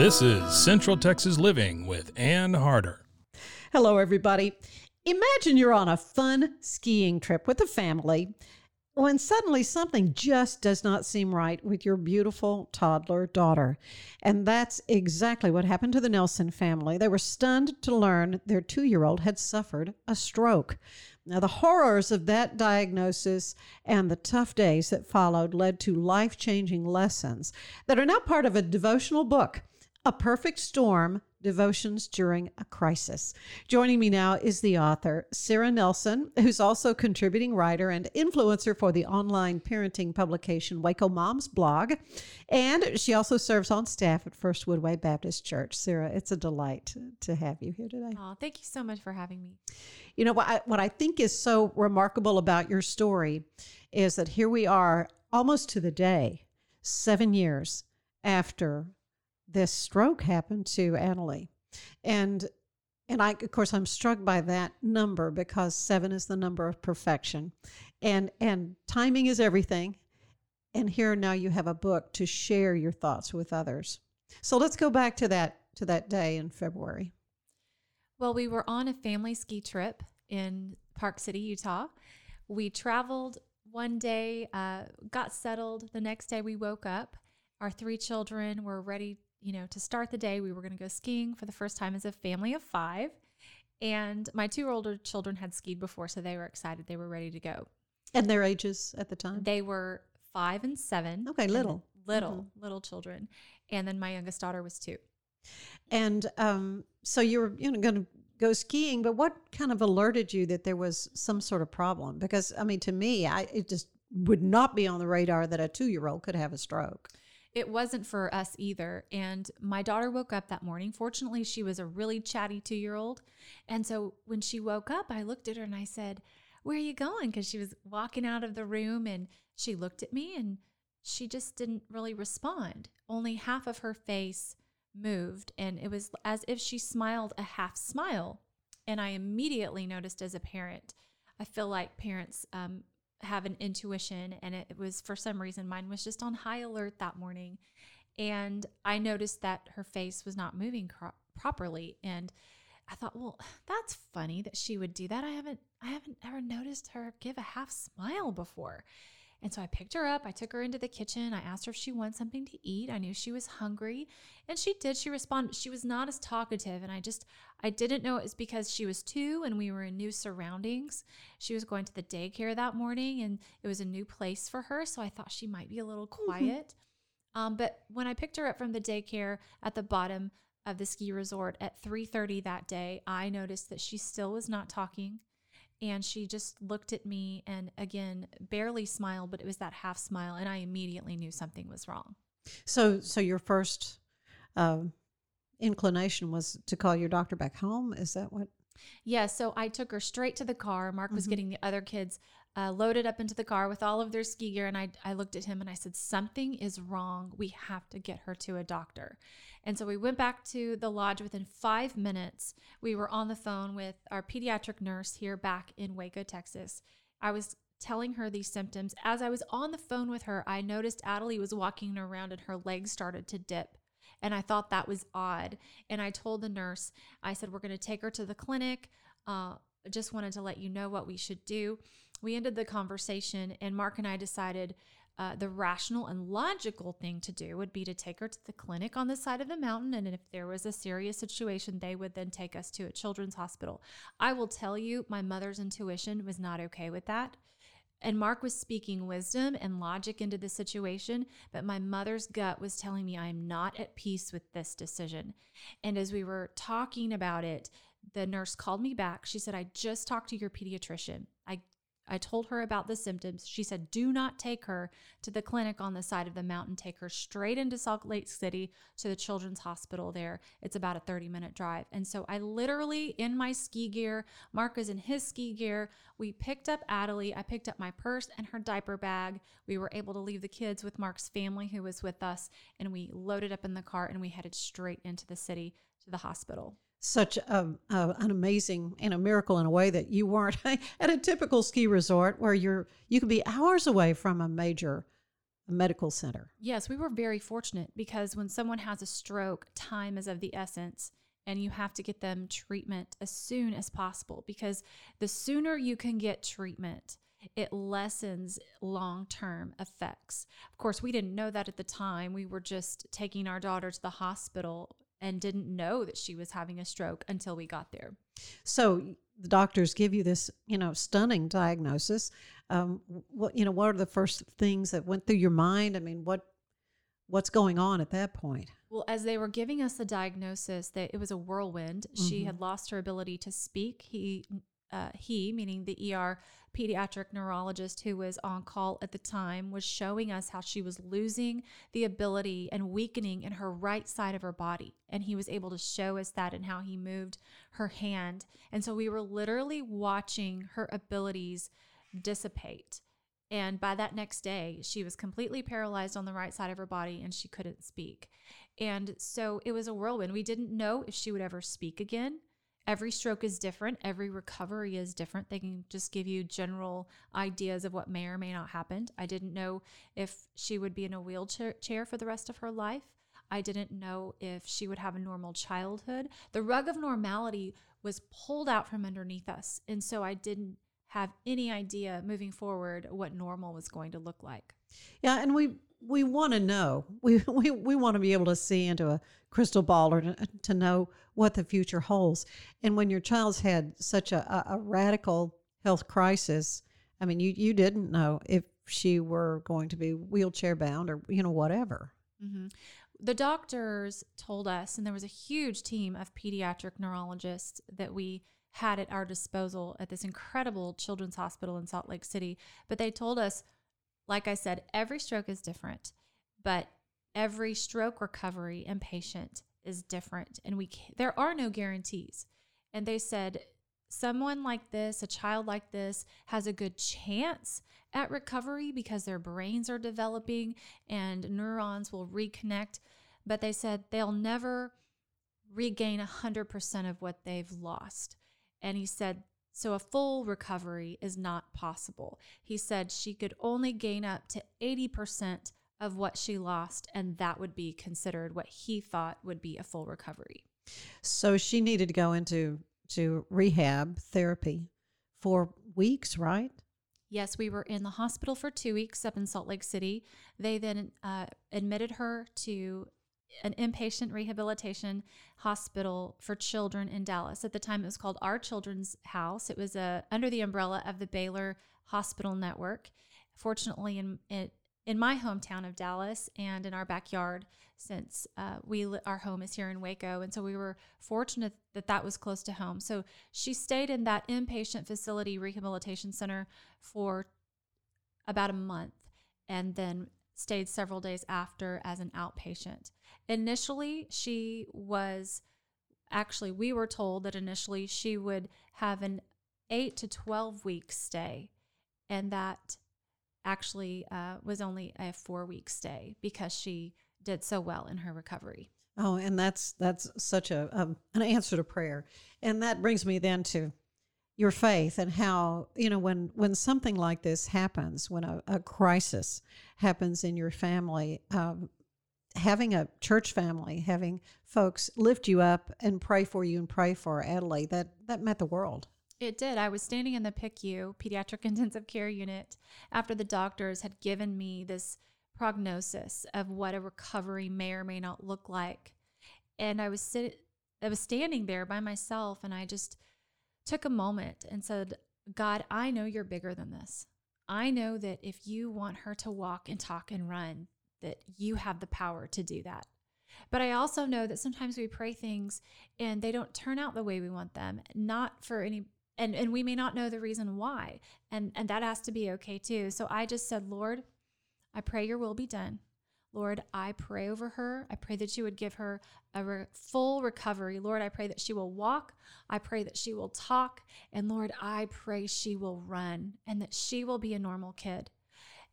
This is Central Texas Living with Ann Harder. Hello, everybody. Imagine you're on a fun skiing trip with a family when suddenly something just does not seem right with your beautiful toddler daughter. And that's exactly what happened to the Nelson family. They were stunned to learn their two year old had suffered a stroke. Now, the horrors of that diagnosis and the tough days that followed led to life changing lessons that are now part of a devotional book a Perfect Storm Devotions During a Crisis. Joining me now is the author, Sarah Nelson, who's also contributing writer and influencer for the online parenting publication Waco Moms blog. And she also serves on staff at First Woodway Baptist Church. Sarah, it's a delight to have you here today. Oh, thank you so much for having me. You know, what I, what I think is so remarkable about your story is that here we are almost to the day, seven years after this stroke happened to Adelie. And and I of course I'm struck by that number because 7 is the number of perfection. And and timing is everything. And here now you have a book to share your thoughts with others. So let's go back to that to that day in February. Well, we were on a family ski trip in Park City, Utah. We traveled one day, uh, got settled. The next day, we woke up. Our three children were ready you know, to start the day, we were going to go skiing for the first time as a family of five. And my two older children had skied before, so they were excited. They were ready to go. And their ages at the time? They were five and seven. Okay, little. Little, mm-hmm. little children. And then my youngest daughter was two. And um, so you were, you know, going to go skiing, but what kind of alerted you that there was some sort of problem? Because, I mean, to me, I it just would not be on the radar that a two year old could have a stroke it wasn't for us either. And my daughter woke up that morning. Fortunately, she was a really chatty two year old. And so when she woke up, I looked at her and I said, Where are you going? Because she was walking out of the room and she looked at me and she just didn't really respond. Only half of her face moved. And it was as if she smiled a half smile. And I immediately noticed as a parent, I feel like parents um, have an intuition and it, was for some reason mine was just on high alert that morning. And i noticed that her face was not moving cro- properly. And i thought well that's funny that she would do that. I haven't i haven't ever noticed her give a half smile before and so I picked her up. I took her into the kitchen. I asked her if she wanted something to eat. I knew she was hungry. And she did. She responded. She was not as talkative. And I just, I didn't know it was because she was two and we were in new surroundings. She was going to the daycare that morning and it was a new place for her. So I thought she might be a little mm-hmm. quiet. Mm-hmm. Um, but when I picked her up from the daycare at the bottom of the ski resort at 3:30 that day, I noticed that she still was not talking and she just looked at me and again barely smiled but it was that half smile and i immediately knew something was wrong. So so your first uh, inclination was to call your doctor back home? Is that what? Yeah so i took her straight to the car. Mark was mm-hmm. getting the other kids uh, loaded up into the car with all of their ski gear and I, I looked at him and i said something is wrong. We have to get her to a doctor and so we went back to the lodge within five minutes. We were on the phone with our pediatric nurse here back in Waco, Texas. I was telling her these symptoms. As I was on the phone with her, I noticed Adelie was walking around and her legs started to dip. And I thought that was odd. And I told the nurse, I said, We're going to take her to the clinic. Uh, just wanted to let you know what we should do. We ended the conversation, and Mark and I decided uh, the rational and logical thing to do would be to take her to the clinic on the side of the mountain. And if there was a serious situation, they would then take us to a children's hospital. I will tell you, my mother's intuition was not okay with that. And Mark was speaking wisdom and logic into the situation, but my mother's gut was telling me I'm not at peace with this decision. And as we were talking about it, the nurse called me back. She said, I just talked to your pediatrician. I I told her about the symptoms. She said, Do not take her to the clinic on the side of the mountain. Take her straight into Salt Lake City to the children's hospital there. It's about a 30 minute drive. And so I literally, in my ski gear, Mark is in his ski gear. We picked up Adelie. I picked up my purse and her diaper bag. We were able to leave the kids with Mark's family who was with us. And we loaded up in the car and we headed straight into the city to the hospital such a, a, an amazing and a miracle in a way that you weren't at a typical ski resort where you're you could be hours away from a major medical center. Yes, we were very fortunate because when someone has a stroke, time is of the essence and you have to get them treatment as soon as possible because the sooner you can get treatment, it lessens long term effects. Of course, we didn't know that at the time. We were just taking our daughter to the hospital and didn't know that she was having a stroke until we got there. So the doctors give you this, you know, stunning diagnosis. Um, what you know, what are the first things that went through your mind? I mean, what what's going on at that point? Well, as they were giving us the diagnosis, that it was a whirlwind. Mm-hmm. She had lost her ability to speak. He uh, he, meaning the ER pediatric neurologist who was on call at the time, was showing us how she was losing the ability and weakening in her right side of her body. And he was able to show us that and how he moved her hand. And so we were literally watching her abilities dissipate. And by that next day, she was completely paralyzed on the right side of her body and she couldn't speak. And so it was a whirlwind. We didn't know if she would ever speak again. Every stroke is different. Every recovery is different. They can just give you general ideas of what may or may not happen. I didn't know if she would be in a wheelchair for the rest of her life. I didn't know if she would have a normal childhood. The rug of normality was pulled out from underneath us. And so I didn't have any idea moving forward what normal was going to look like. Yeah, and we we want to know. We we we want to be able to see into a crystal ball or to, to know what the future holds. And when your child's had such a, a, radical health crisis, I mean, you you didn't know if she were going to be wheelchair bound or you know whatever. Mm-hmm. The doctors told us, and there was a huge team of pediatric neurologists that we had at our disposal at this incredible children's hospital in Salt Lake City. But they told us, like I said, every stroke is different, but every stroke recovery and patient is different and we there are no guarantees. And they said someone like this a child like this has a good chance at recovery because their brains are developing and neurons will reconnect but they said they'll never regain 100% of what they've lost. And he said so a full recovery is not possible he said she could only gain up to 80% of what she lost, and that would be considered what he thought would be a full recovery. So she needed to go into to rehab therapy for weeks, right? Yes, we were in the hospital for two weeks up in Salt Lake City. They then uh, admitted her to an inpatient rehabilitation hospital for children in Dallas. At the time, it was called Our Children's House. It was uh, under the umbrella of the Baylor Hospital Network. Fortunately, in, in my hometown of Dallas and in our backyard since uh, we our home is here in Waco and so we were fortunate that that was close to home. So she stayed in that inpatient facility rehabilitation center for about a month and then stayed several days after as an outpatient. Initially, she was actually we were told that initially she would have an 8 to 12 week stay and that actually uh, was only a four week stay because she did so well in her recovery. Oh, and that's that's such a um, an answer to prayer, and that brings me then to your faith and how you know when when something like this happens, when a, a crisis happens in your family, um, having a church family, having folks lift you up and pray for you and pray for Adelie, that that meant the world. It did. I was standing in the PICU, pediatric intensive care unit, after the doctors had given me this prognosis of what a recovery may or may not look like. And I was sit I was standing there by myself and I just took a moment and said, God, I know you're bigger than this. I know that if you want her to walk and talk and run, that you have the power to do that. But I also know that sometimes we pray things and they don't turn out the way we want them, not for any and and we may not know the reason why. And and that has to be okay too. So I just said, "Lord, I pray your will be done. Lord, I pray over her. I pray that you would give her a re- full recovery. Lord, I pray that she will walk. I pray that she will talk. And Lord, I pray she will run and that she will be a normal kid.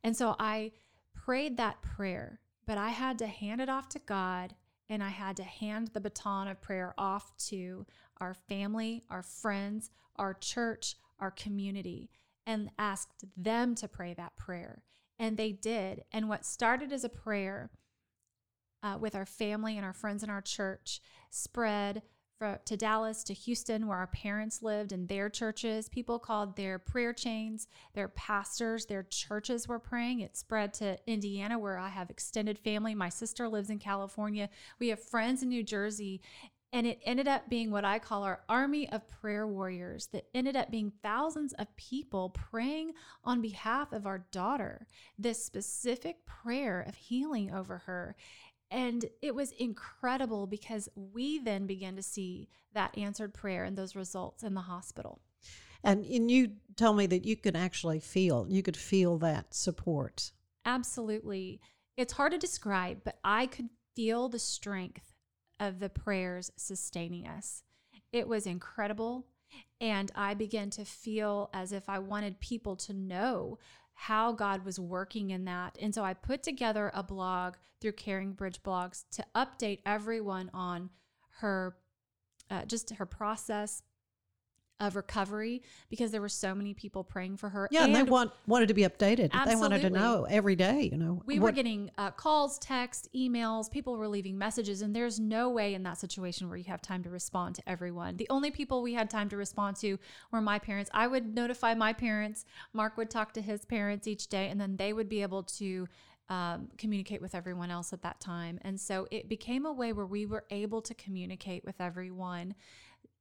And so I prayed that prayer, but I had to hand it off to God and I had to hand the baton of prayer off to our family, our friends, our church, our community, and asked them to pray that prayer. And they did. And what started as a prayer uh, with our family and our friends in our church spread for, to Dallas, to Houston, where our parents lived and their churches. People called their prayer chains, their pastors, their churches were praying. It spread to Indiana, where I have extended family. My sister lives in California. We have friends in New Jersey. And it ended up being what I call our army of prayer warriors that ended up being thousands of people praying on behalf of our daughter, this specific prayer of healing over her. And it was incredible because we then began to see that answered prayer and those results in the hospital. And, and you tell me that you could actually feel, you could feel that support. Absolutely. It's hard to describe, but I could feel the strength of the prayers sustaining us. It was incredible. And I began to feel as if I wanted people to know how God was working in that. And so I put together a blog through Caring Bridge Blogs to update everyone on her, uh, just her process, of recovery because there were so many people praying for her. Yeah, and, and they want wanted to be updated. Absolutely. They wanted to know every day. You know, we what, were getting uh, calls, texts, emails. People were leaving messages, and there's no way in that situation where you have time to respond to everyone. The only people we had time to respond to were my parents. I would notify my parents. Mark would talk to his parents each day, and then they would be able to. Um, communicate with everyone else at that time. And so it became a way where we were able to communicate with everyone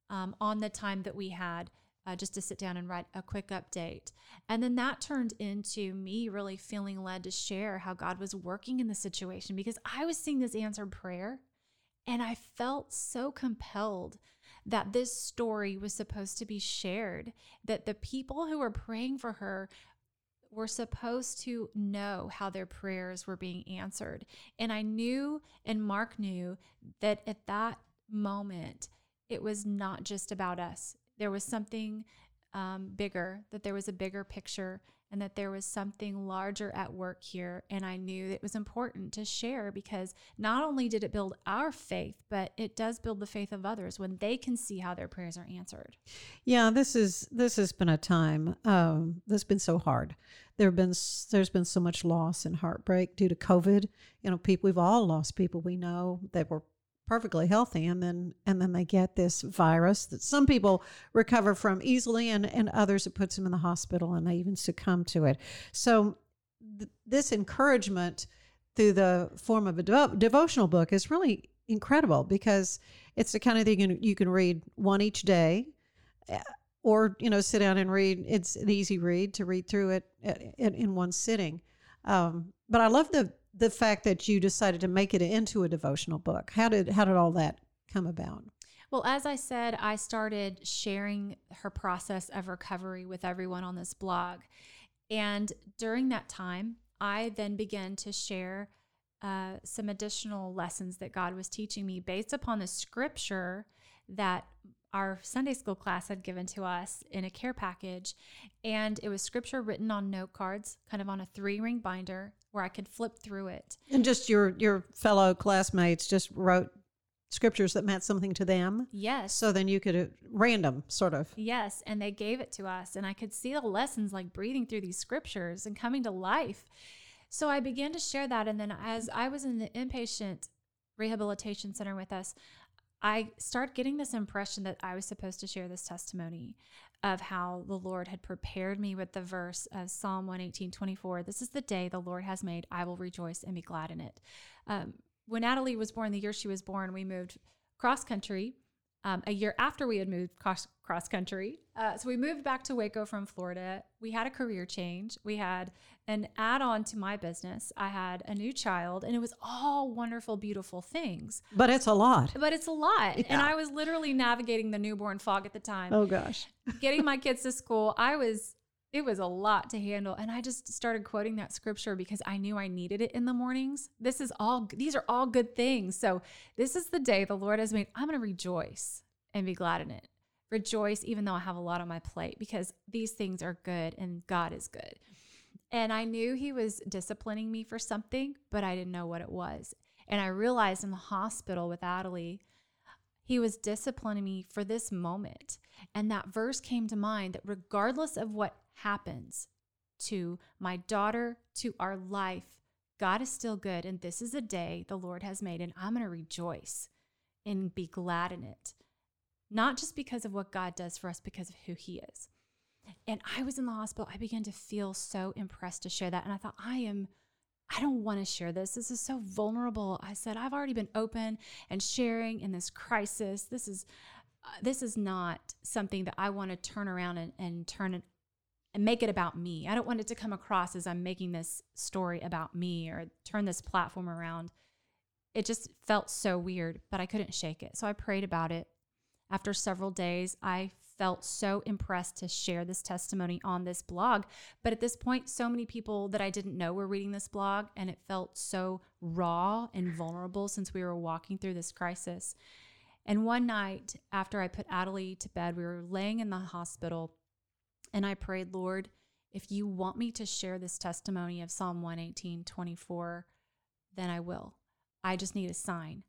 um, on the time that we had uh, just to sit down and write a quick update. And then that turned into me really feeling led to share how God was working in the situation because I was seeing this answered prayer and I felt so compelled that this story was supposed to be shared, that the people who were praying for her were supposed to know how their prayers were being answered. And I knew, and Mark knew, that at that moment, it was not just about us. There was something um, bigger, that there was a bigger picture, and that there was something larger at work here. And I knew it was important to share because not only did it build our faith, but it does build the faith of others when they can see how their prayers are answered. Yeah, this is this has been a time um, that's been so hard. There have been there's been so much loss and heartbreak due to COVID. You know, people we've all lost people we know that were perfectly healthy and then and then they get this virus that some people recover from easily and and others it puts them in the hospital and they even succumb to it. So th- this encouragement through the form of a devo- devotional book is really incredible because it's the kind of thing you can, you can read one each day eh, or you know sit down and read. It's an easy read to read through it eh, in, in one sitting. Um, but i love the the fact that you decided to make it into a devotional book. How did how did all that come about? Well, as I said, I started sharing her process of recovery with everyone on this blog. And during that time, I then began to share uh, some additional lessons that God was teaching me based upon the scripture that our Sunday school class had given to us in a care package. And it was scripture written on note cards, kind of on a three ring binder where I could flip through it. And just your your fellow classmates just wrote scriptures that meant something to them. Yes. So then you could uh, random sort of. Yes, and they gave it to us and I could see the lessons like breathing through these scriptures and coming to life. So I began to share that. And then as I was in the inpatient rehabilitation center with us, I start getting this impression that I was supposed to share this testimony of how the Lord had prepared me with the verse of Psalm 118 24. This is the day the Lord has made. I will rejoice and be glad in it. Um, when Adelie was born, the year she was born, we moved cross country um, a year after we had moved cross, cross country. Uh, so we moved back to Waco from Florida. We had a career change. We had an add on to my business. I had a new child, and it was all wonderful, beautiful things. But it's a lot. But it's a lot. Yeah. And I was literally navigating the newborn fog at the time. Oh, gosh. Getting my kids to school, I was it was a lot to handle and i just started quoting that scripture because i knew i needed it in the mornings. This is all these are all good things. So this is the day the lord has made. I'm going to rejoice and be glad in it. Rejoice even though i have a lot on my plate because these things are good and god is good. And i knew he was disciplining me for something but i didn't know what it was. And i realized in the hospital with adelie he was disciplining me for this moment. And that verse came to mind that regardless of what happens to my daughter, to our life, God is still good. And this is a day the Lord has made, and I'm going to rejoice and be glad in it. Not just because of what God does for us, because of who He is. And I was in the hospital. I began to feel so impressed to share that. And I thought, I am I don't want to share this. This is so vulnerable. I said, I've already been open and sharing in this crisis. This is uh, this is not something that I want to turn around and, and turn it and make it about me. I don't want it to come across as I'm making this story about me or turn this platform around. It just felt so weird, but I couldn't shake it. So I prayed about it. After several days, I felt so impressed to share this testimony on this blog. But at this point, so many people that I didn't know were reading this blog, and it felt so raw and vulnerable since we were walking through this crisis. And one night after I put Adelie to bed, we were laying in the hospital, and I prayed, Lord, if you want me to share this testimony of Psalm 118 24, then I will. I just need a sign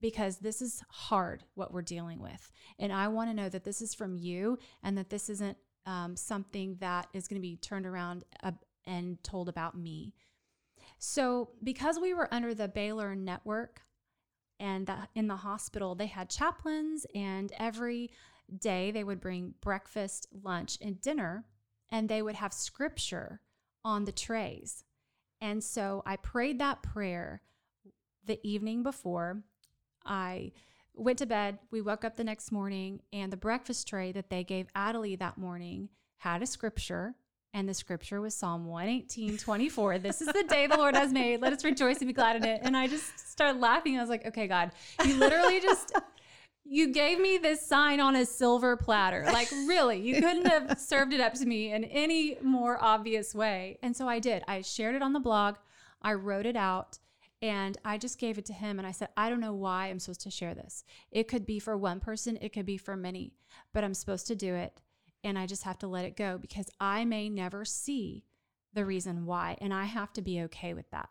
because this is hard what we're dealing with. And I want to know that this is from you and that this isn't um, something that is going to be turned around uh, and told about me. So, because we were under the Baylor network and the, in the hospital, they had chaplains, and every day they would bring breakfast, lunch, and dinner, and they would have scripture on the trays. And so I prayed that prayer the evening before I went to bed. We woke up the next morning, and the breakfast tray that they gave Adelie that morning had a scripture. And the scripture was Psalm 118, 24. this is the day the Lord has made. Let us rejoice and be glad in it. And I just started laughing. I was like, okay, God, you literally just, you gave me this sign on a silver platter. Like, really, you couldn't have served it up to me in any more obvious way. And so I did. I shared it on the blog, I wrote it out. And I just gave it to him and I said, I don't know why I'm supposed to share this. It could be for one person, it could be for many, but I'm supposed to do it. And I just have to let it go because I may never see the reason why. And I have to be okay with that.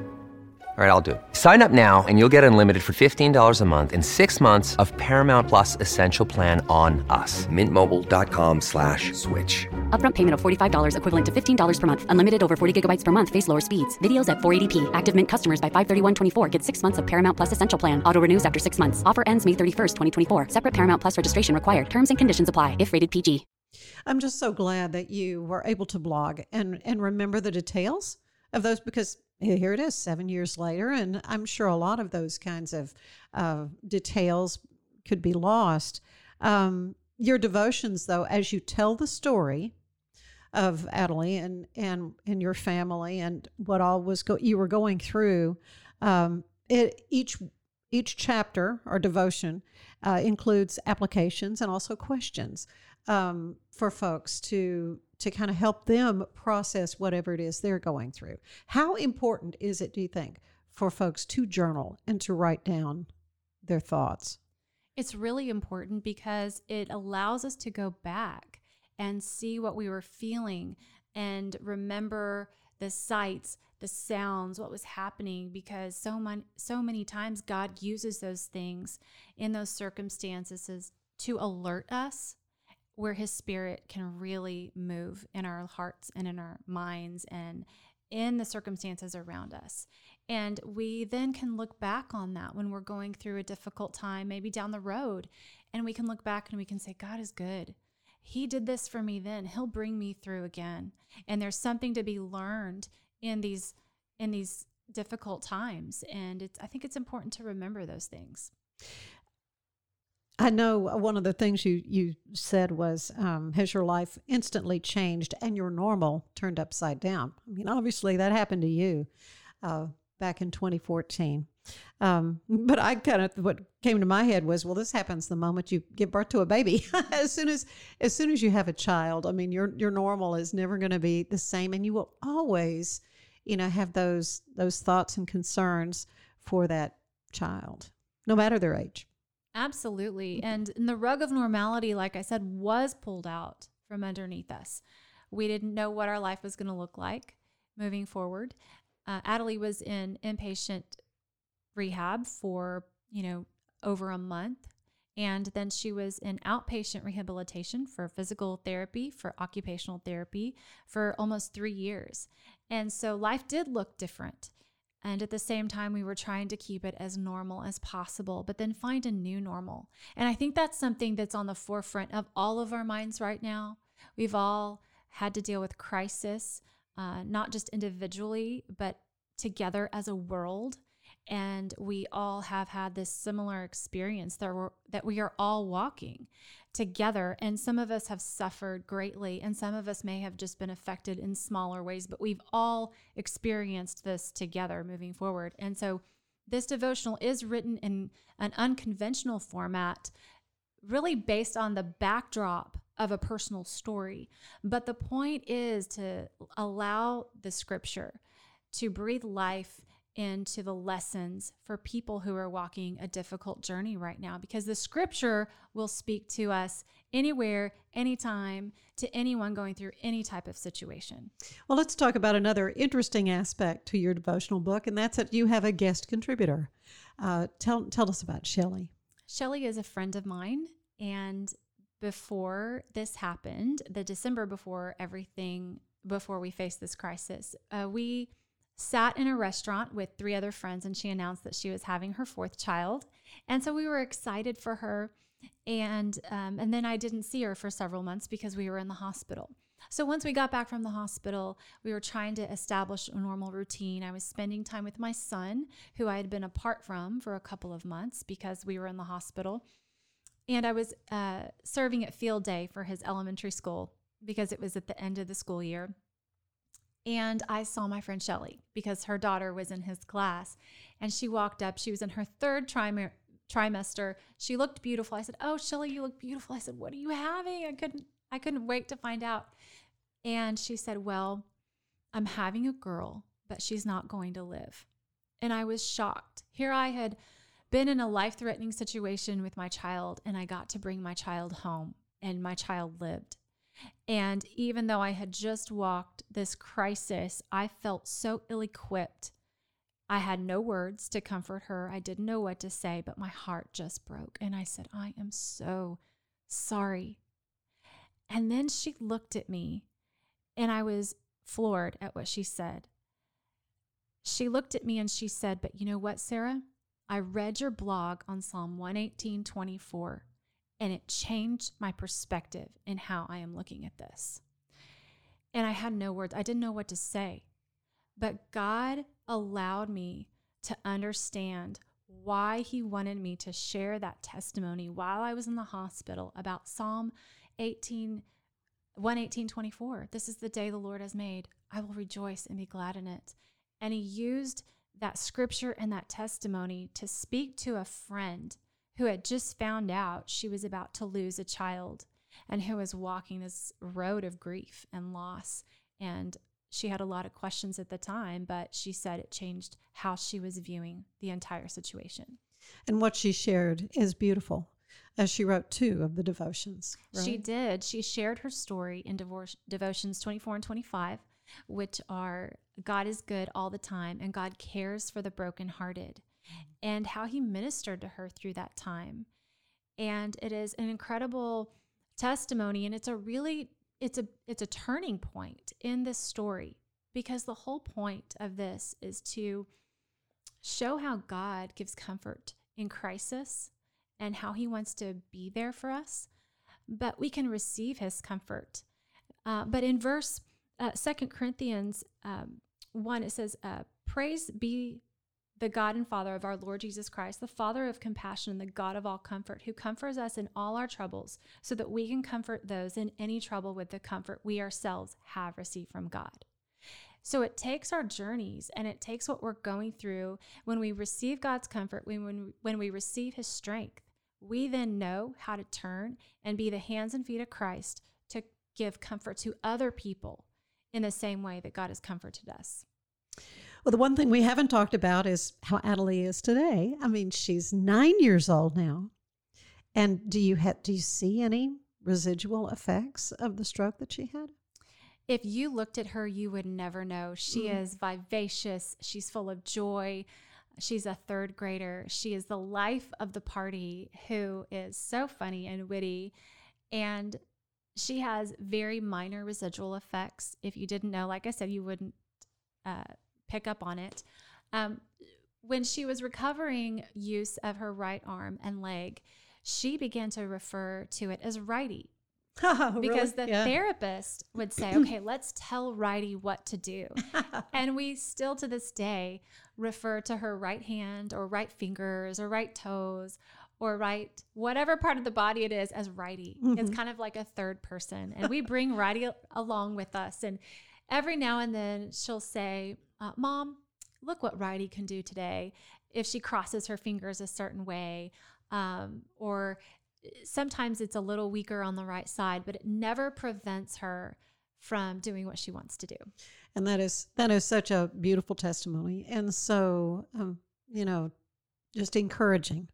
All right, I'll do it. Sign up now and you'll get unlimited for $15 a month in six months of Paramount Plus Essential Plan on us. Mintmobile.com slash switch. Upfront payment of $45 equivalent to $15 per month. Unlimited over 40 gigabytes per month. Face lower speeds. Videos at 480p. Active Mint customers by 531.24 get six months of Paramount Plus Essential Plan. Auto renews after six months. Offer ends May 31st, 2024. Separate Paramount Plus registration required. Terms and conditions apply if rated PG. I'm just so glad that you were able to blog and, and remember the details of those because here it is seven years later. And I'm sure a lot of those kinds of uh, details could be lost. Um, your devotions, though, as you tell the story of Adelie and, and, and your family and what all was go- you were going through, um, it, each each chapter or devotion uh, includes applications and also questions um, for folks to to kind of help them process whatever it is they're going through. How important is it, do you think, for folks to journal and to write down their thoughts? It's really important because it allows us to go back and see what we were feeling and remember the sights, the sounds, what was happening because so many so many times God uses those things in those circumstances to alert us where his spirit can really move in our hearts and in our minds and in the circumstances around us. And we then can look back on that when we're going through a difficult time, maybe down the road, and we can look back and we can say, God is good. He did this for me then. He'll bring me through again. And there's something to be learned in these in these difficult times. And it's I think it's important to remember those things. I know one of the things you, you said was, um, has your life instantly changed and your normal turned upside down? I mean, obviously that happened to you uh, back in 2014. Um, but I kind of what came to my head was, well, this happens the moment you give birth to a baby. as soon as as soon as you have a child, I mean, your your normal is never going to be the same, and you will always, you know, have those those thoughts and concerns for that child, no matter their age. Absolutely. And, the rug of normality, like I said, was pulled out from underneath us. We didn't know what our life was going to look like moving forward. Uh, Adelie was in inpatient rehab for, you know, over a month. And then she was in outpatient rehabilitation for physical therapy, for occupational therapy for almost three years. And so life did look different. And at the same time, we were trying to keep it as normal as possible, but then find a new normal. And I think that's something that's on the forefront of all of our minds right now. We've all had to deal with crisis, uh, not just individually, but together as a world. And we all have had this similar experience that, we're, that we are all walking together. And some of us have suffered greatly, and some of us may have just been affected in smaller ways, but we've all experienced this together moving forward. And so this devotional is written in an unconventional format, really based on the backdrop of a personal story. But the point is to allow the scripture to breathe life into the lessons for people who are walking a difficult journey right now because the scripture will speak to us anywhere, anytime, to anyone going through any type of situation. Well, let's talk about another interesting aspect to your devotional book, and that's that you have a guest contributor. Uh, tell, tell us about Shelly. Shelly is a friend of mine, and before this happened, the December before everything, before we faced this crisis, uh, we sat in a restaurant with three other friends and she announced that she was having her fourth child. And so we were excited for her. And um, and then I didn't see her for several months because we were in the hospital. So once we got back from the hospital, we were trying to establish a normal routine. I was spending time with my son, who I had been apart from for a couple of months because we were in the hospital. And I was uh, serving at field day for his elementary school because it was at the end of the school year. And I saw my friend Shelly because her daughter was in his class. And she walked up. She was in her third trim- trimester. She looked beautiful. I said, "Oh, Shelly, you look beautiful." I said, "What are you having?" I couldn't I couldn't wait to find out. And she said, "Well, I'm having a girl, but she's not going to live." And I was shocked. Here I had been in a life-threatening situation with my child and I got to bring my child home and my child lived. And even though I had just walked this crisis, I felt so ill equipped. I had no words to comfort her. I didn't know what to say, but my heart just broke. And I said, I am so sorry. And then she looked at me, and I was floored at what she said. She looked at me and she said, But you know what, Sarah? I read your blog on Psalm 118 24 and it changed my perspective in how I am looking at this. And I had no words, I didn't know what to say. But God allowed me to understand why He wanted me to share that testimony while I was in the hospital about Psalm 18. 118 24 this is the day the lord has made i will rejoice and be glad in it and he used that scripture and that testimony to speak to a friend who had just found out she was about to lose a child and who was walking this road of grief and loss. And she had a lot of questions at the time, but she said it changed how she was viewing the entire situation. And what she shared is beautiful, as she wrote two of the devotions. Right? She did. She shared her story in divorce, devotions 24 and 25, which are God is good all the time and God cares for the brokenhearted and how he ministered to her through that time. And it is an incredible testimony and it's a really it's a it's a turning point in this story because the whole point of this is to show how God gives comfort in crisis and how he wants to be there for us but we can receive his comfort uh, but in verse uh, 2 corinthians um, 1 it says uh, praise be the God and Father of our Lord Jesus Christ, the Father of compassion and the God of all comfort, who comforts us in all our troubles, so that we can comfort those in any trouble with the comfort we ourselves have received from God. So it takes our journeys and it takes what we're going through when we receive God's comfort, when, when, when we receive his strength, we then know how to turn and be the hands and feet of Christ to give comfort to other people in the same way that God has comforted us. Well, the one thing we haven't talked about is how Adelie is today. I mean, she's nine years old now. And do you have do you see any residual effects of the stroke that she had? If you looked at her, you would never know. She mm. is vivacious. She's full of joy. She's a third grader. She is the life of the party who is so funny and witty. And she has very minor residual effects. If you didn't know, like I said, you wouldn't uh, pick up on it. Um, when she was recovering use of her right arm and leg, she began to refer to it as righty. Oh, because really? the yeah. therapist would say, okay, let's tell Righty what to do. and we still to this day refer to her right hand or right fingers or right toes or right, whatever part of the body it is, as Righty. Mm-hmm. It's kind of like a third person. And we bring Righty along with us. And every now and then she'll say, uh, Mom, look what Righty can do today if she crosses her fingers a certain way. Um, or sometimes it's a little weaker on the right side, but it never prevents her from doing what she wants to do. And that is that is such a beautiful testimony, and so um, you know, just encouraging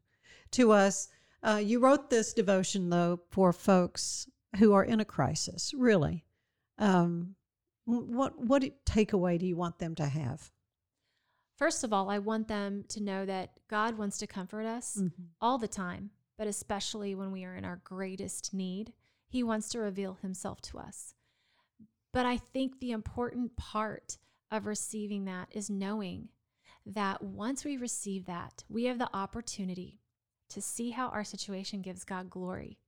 to us. Uh, you wrote this devotion though for folks who are in a crisis, really. Um, what what takeaway do you want them to have? First of all, I want them to know that God wants to comfort us mm-hmm. all the time, but especially when we are in our greatest need. He wants to reveal himself to us. But I think the important part of receiving that is knowing that once we receive that, we have the opportunity to see how our situation gives God glory.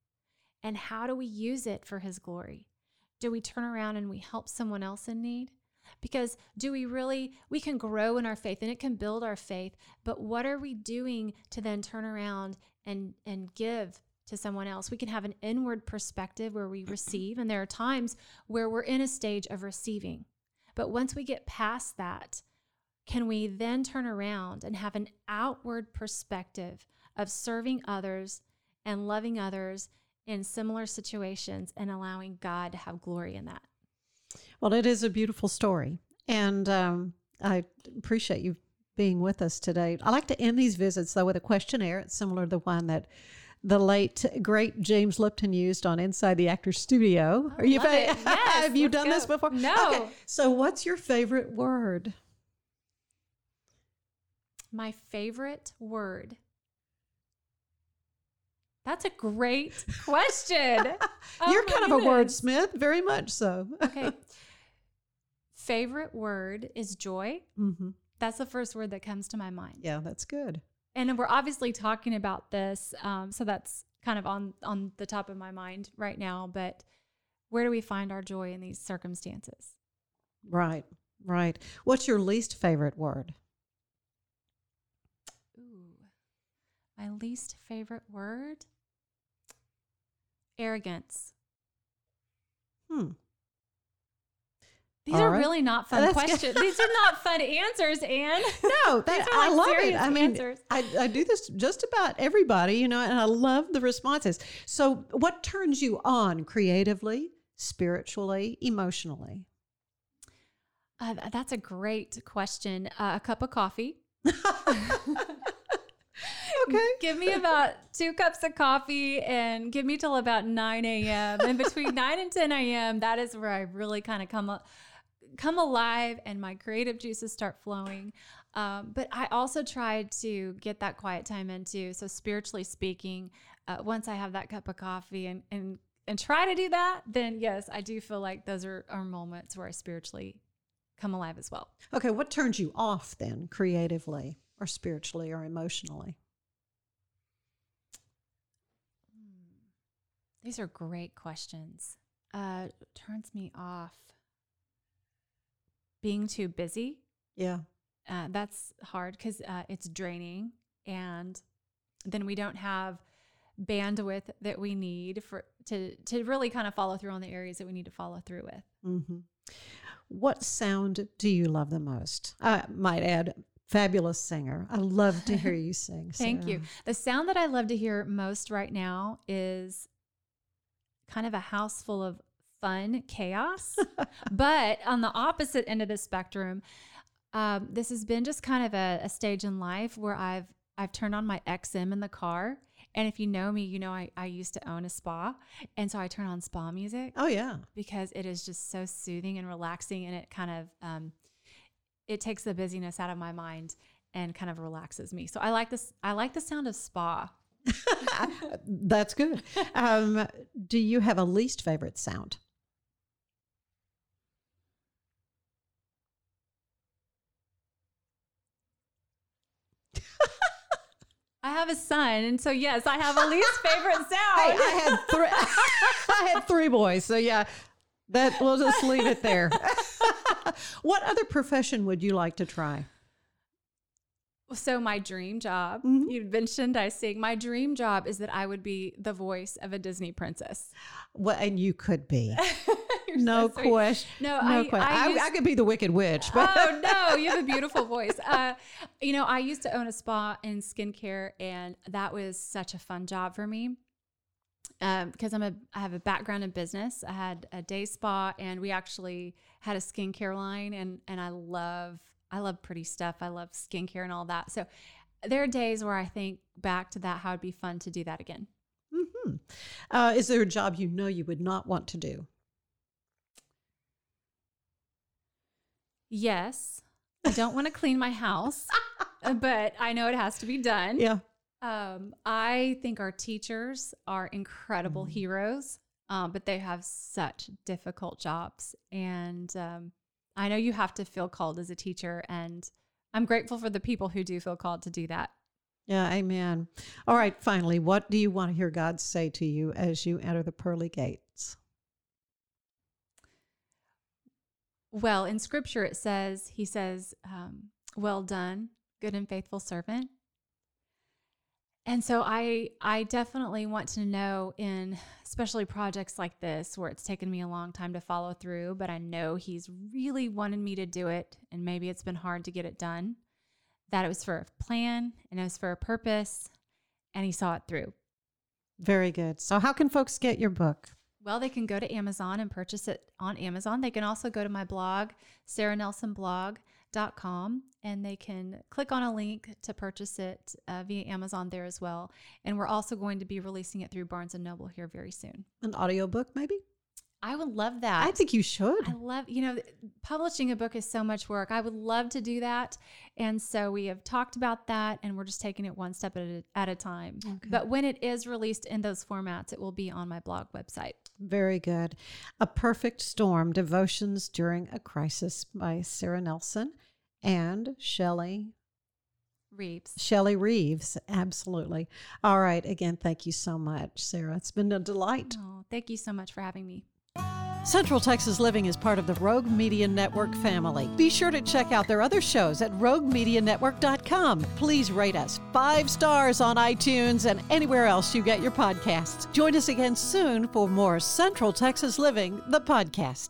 And how do we use it for his glory? Do we turn around and we help someone else in need? Because do we really, we can grow in our faith and it can build our faith, but what are we doing to then turn around and, and give to someone else? We can have an inward perspective where we receive, and there are times where we're in a stage of receiving. But once we get past that, can we then turn around and have an outward perspective of serving others and loving others in similar situations and allowing God to have glory in that. Well, it is a beautiful story. And um, I appreciate you being with us today. I like to end these visits, though, with a questionnaire. It's similar to the one that the late great James Lipton used on Inside the Actors Studio. Are you yes, have you done go. this before? No. Okay. So, what's your favorite word? My favorite word that's a great question. oh You're kind of a wordsmith, very much so. okay. Favorite word is joy. Mm-hmm. That's the first word that comes to my mind. Yeah, that's good. And we're obviously talking about this, um, so that's kind of on on the top of my mind right now. But where do we find our joy in these circumstances? Right, right. What's your least favorite word? Ooh, my least favorite word arrogance. Hmm. These All are right. really not fun questions. These are not fun answers, Anne. No, that, I love it. I mean, I, I do this just about everybody, you know, and I love the responses. So, what turns you on creatively, spiritually, emotionally? Uh, that's a great question. Uh, a cup of coffee. Okay. Give me about two cups of coffee and give me till about 9 a.m. And between 9 and 10 a.m., that is where I really kind of come up come alive and my creative juices start flowing. Um, but I also try to get that quiet time into. So spiritually speaking, uh, once I have that cup of coffee and, and and try to do that, then yes, I do feel like those are, are moments where I spiritually come alive as well. Okay, what turns you off then, creatively or spiritually or emotionally? These are great questions. Uh, turns me off being too busy. Yeah. Uh, that's hard because uh, it's draining, and then we don't have bandwidth that we need for to to really kind of follow through on the areas that we need to follow through with. hmm What sound do you love the most? I might add, fabulous singer. I love to hear you sing. Thank you. The sound that I love to hear most right now is kind of a house full of fun chaos. but on the opposite end of the spectrum, um, this has been just kind of a, a stage in life where I've I've turned on my XM in the car. And if you know me, you know I, I used to own a spa. And so I turn on spa music Oh yeah. because it is just so soothing and relaxing and it kind of um, it takes the busyness out of my mind and kind of relaxes me. So I like this I like the sound of spa. That's good. Um, do you have a least favorite sound? I have a son, and so yes, I have a least favorite sound. Hey, I had three. I had three boys, so yeah, that we'll just leave it there. what other profession would you like to try? So my dream job, Mhm. you mentioned I sing. My dream job is that I would be the voice of a Disney princess. Well, and you could be. No so question. No, no I- question. I I, used- I could be the Wicked Witch, but oh no, you have a beautiful voice. Uh, you know, I used to own a spa in skincare, and that was such a fun job for me. Um, because I'm a, I have a background in business. I had a day spa, and we actually had a skincare line, and and I love, I love pretty stuff. I love skincare and all that. So there are days where I think back to that, how it'd be fun to do that again. Mm-hmm. uh, is there a job you know you would not want to do? Yes, I don't want to clean my house, but I know it has to be done. Yeah. Um, I think our teachers are incredible Mm. heroes, um, but they have such difficult jobs. And um, I know you have to feel called as a teacher, and I'm grateful for the people who do feel called to do that. Yeah, amen. All right, finally, what do you want to hear God say to you as you enter the pearly gates? Well, in scripture, it says, He says, um, Well done, good and faithful servant. And so I I definitely want to know in especially projects like this where it's taken me a long time to follow through, but I know he's really wanted me to do it and maybe it's been hard to get it done. That it was for a plan and it was for a purpose and he saw it through. Very good. So, how can folks get your book? Well, they can go to Amazon and purchase it on Amazon. They can also go to my blog, Sarah Nelson blog, sarah.nelsonblog.com, and they can click on a link to purchase it uh, via Amazon there as well. And we're also going to be releasing it through Barnes and Noble here very soon. An audiobook, maybe? I would love that. I think you should. I love, you know, publishing a book is so much work. I would love to do that. And so we have talked about that and we're just taking it one step at a, at a time. Okay. But when it is released in those formats, it will be on my blog website. Very good. A Perfect Storm Devotions During a Crisis by Sarah Nelson and Shelley Reeves. Shelley Reeves. Absolutely. All right. Again, thank you so much, Sarah. It's been a delight. Oh, thank you so much for having me. Central Texas Living is part of the Rogue Media Network family. Be sure to check out their other shows at roguemedianetwork.com. Please rate us five stars on iTunes and anywhere else you get your podcasts. Join us again soon for more Central Texas Living, the podcast.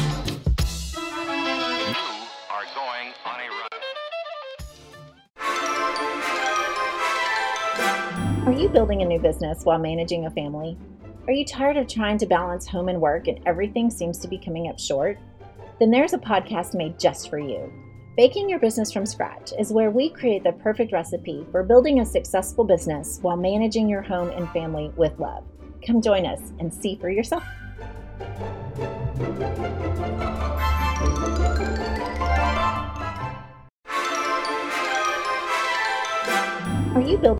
Are. Are you building a new business while managing a family? Are you tired of trying to balance home and work and everything seems to be coming up short? Then there's a podcast made just for you. Baking Your Business from Scratch is where we create the perfect recipe for building a successful business while managing your home and family with love. Come join us and see for yourself. You building